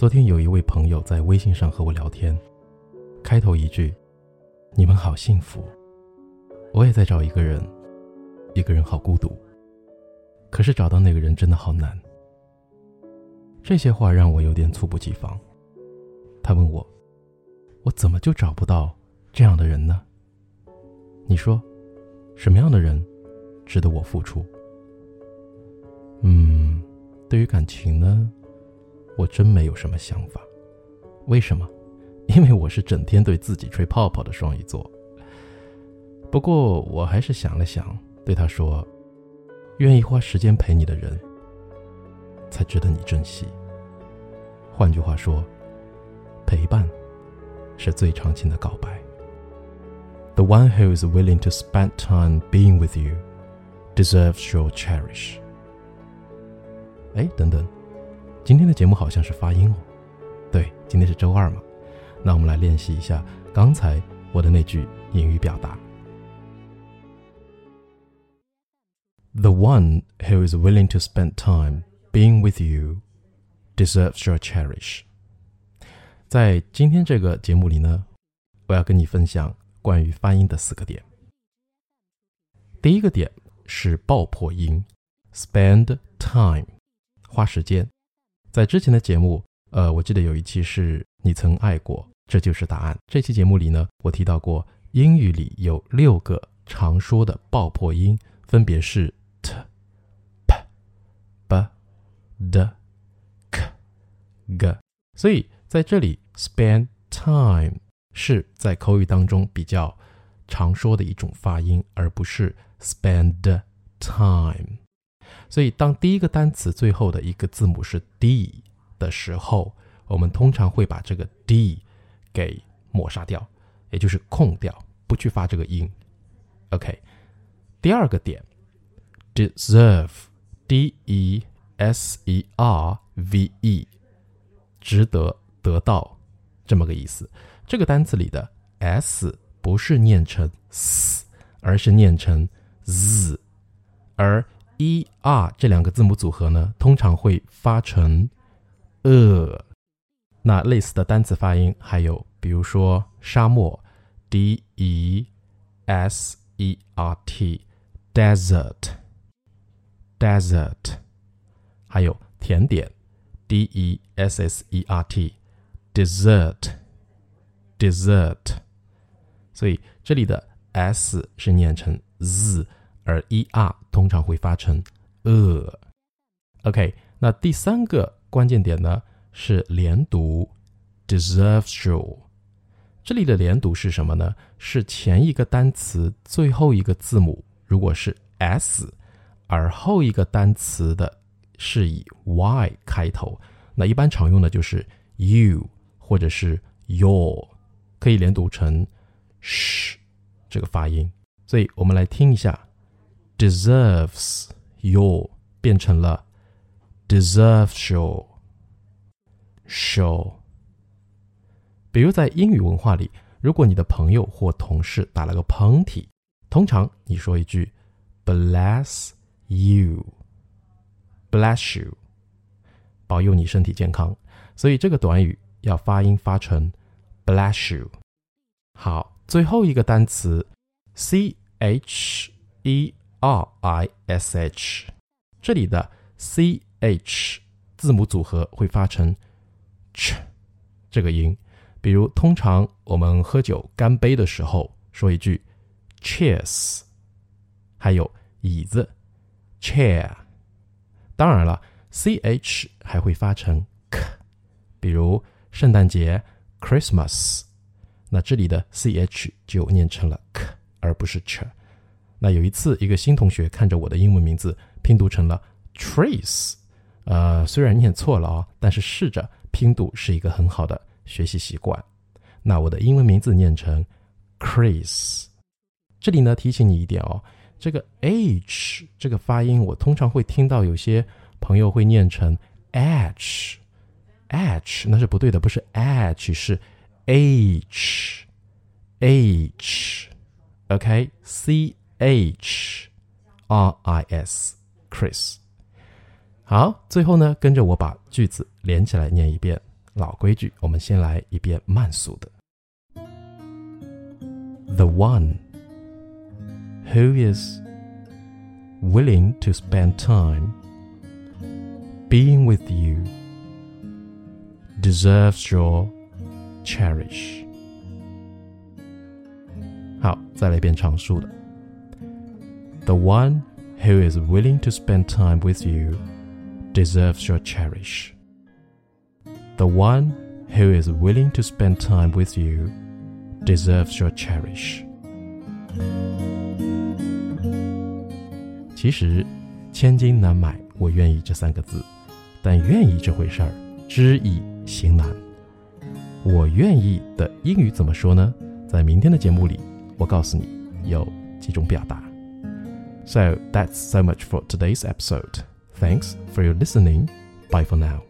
昨天有一位朋友在微信上和我聊天，开头一句：“你们好幸福。”我也在找一个人，一个人好孤独。可是找到那个人真的好难。这些话让我有点猝不及防。他问我：“我怎么就找不到这样的人呢？”你说，什么样的人值得我付出？嗯，对于感情呢？我真没有什么想法，为什么？因为我是整天对自己吹泡泡的双鱼座。不过我还是想了想，对他说：“愿意花时间陪你的人，才值得你珍惜。”换句话说，陪伴是最长情的告白。The one who is willing to spend time being with you deserves your cherish。哎，等等。今天的节目好像是发音哦，对，今天是周二嘛，那我们来练习一下刚才我的那句英语表达。The one who is willing to spend time being with you deserves your cherish。在今天这个节目里呢，我要跟你分享关于发音的四个点。第一个点是爆破音，spend time，花时间。在之前的节目，呃，我记得有一期是你曾爱过，这就是答案。这期节目里呢，我提到过英语里有六个常说的爆破音，分别是 t、p、b、d、k、g。所以在这里，spend time 是在口语当中比较常说的一种发音，而不是 spend time。所以，当第一个单词最后的一个字母是 d 的时候，我们通常会把这个 d 给抹杀掉，也就是空掉，不去发这个音。OK，第二个点，deserve，d e s e r v e，值得得到这么个意思。这个单词里的 s 不是念成 s，而是念成 z，而 e r 这两个字母组合呢，通常会发成呃。那类似的单词发音还有，比如说沙漠，d e s e r t，desert，desert，还有甜点，d e s s e r t，dessert，dessert。所以这里的 s 是念成 z。而 e r 通常会发成呃，OK。那第三个关键点呢是连读，deserves you。这里的连读是什么呢？是前一个单词最后一个字母如果是 s，而后一个单词的是以 y 开头，那一般常用的就是 you 或者是 your，可以连读成 sh 这个发音。所以我们来听一下。Deserves your 变成了 deserves your show。比如在英语文化里，如果你的朋友或同事打了个喷嚏，通常你说一句 bless you，bless you，保佑你身体健康。所以这个短语要发音发成 bless you。好，最后一个单词 c h e。R i s h，这里的 c h 字母组合会发成 ch 这个音。比如，通常我们喝酒干杯的时候说一句 cheers，还有椅子 chair。当然了，c h 还会发成 k，比如圣诞节 Christmas，那这里的 c h 就念成了 k，而不是 ch。那有一次，一个新同学看着我的英文名字拼读成了 Trace，呃，虽然念错了啊，但是试着拼读是一个很好的学习习惯。那我的英文名字念成 Chris。这里呢，提醒你一点哦，这个 H 这个发音，我通常会听到有些朋友会念成 H，H 那是不对的，不是 H，是 H，H，OK，C。H R I S Chris，好，最后呢，跟着我把句子连起来念一遍。 老规矩，我们先来一遍慢速的。The one who is willing to spend time being with you deserves your cherish. 好，再来一遍常数的。 The one who is willing to spend time with you deserves your cherish. The one who is willing to spend time with you deserves your cherish. 其实，千金难买我愿意这三个字，但愿意这回事儿，知易行难。我愿意的英语怎么说呢？在明天的节目里，我告诉你有几种表达。 So that's so much for today's episode. Thanks for your listening. Bye for now.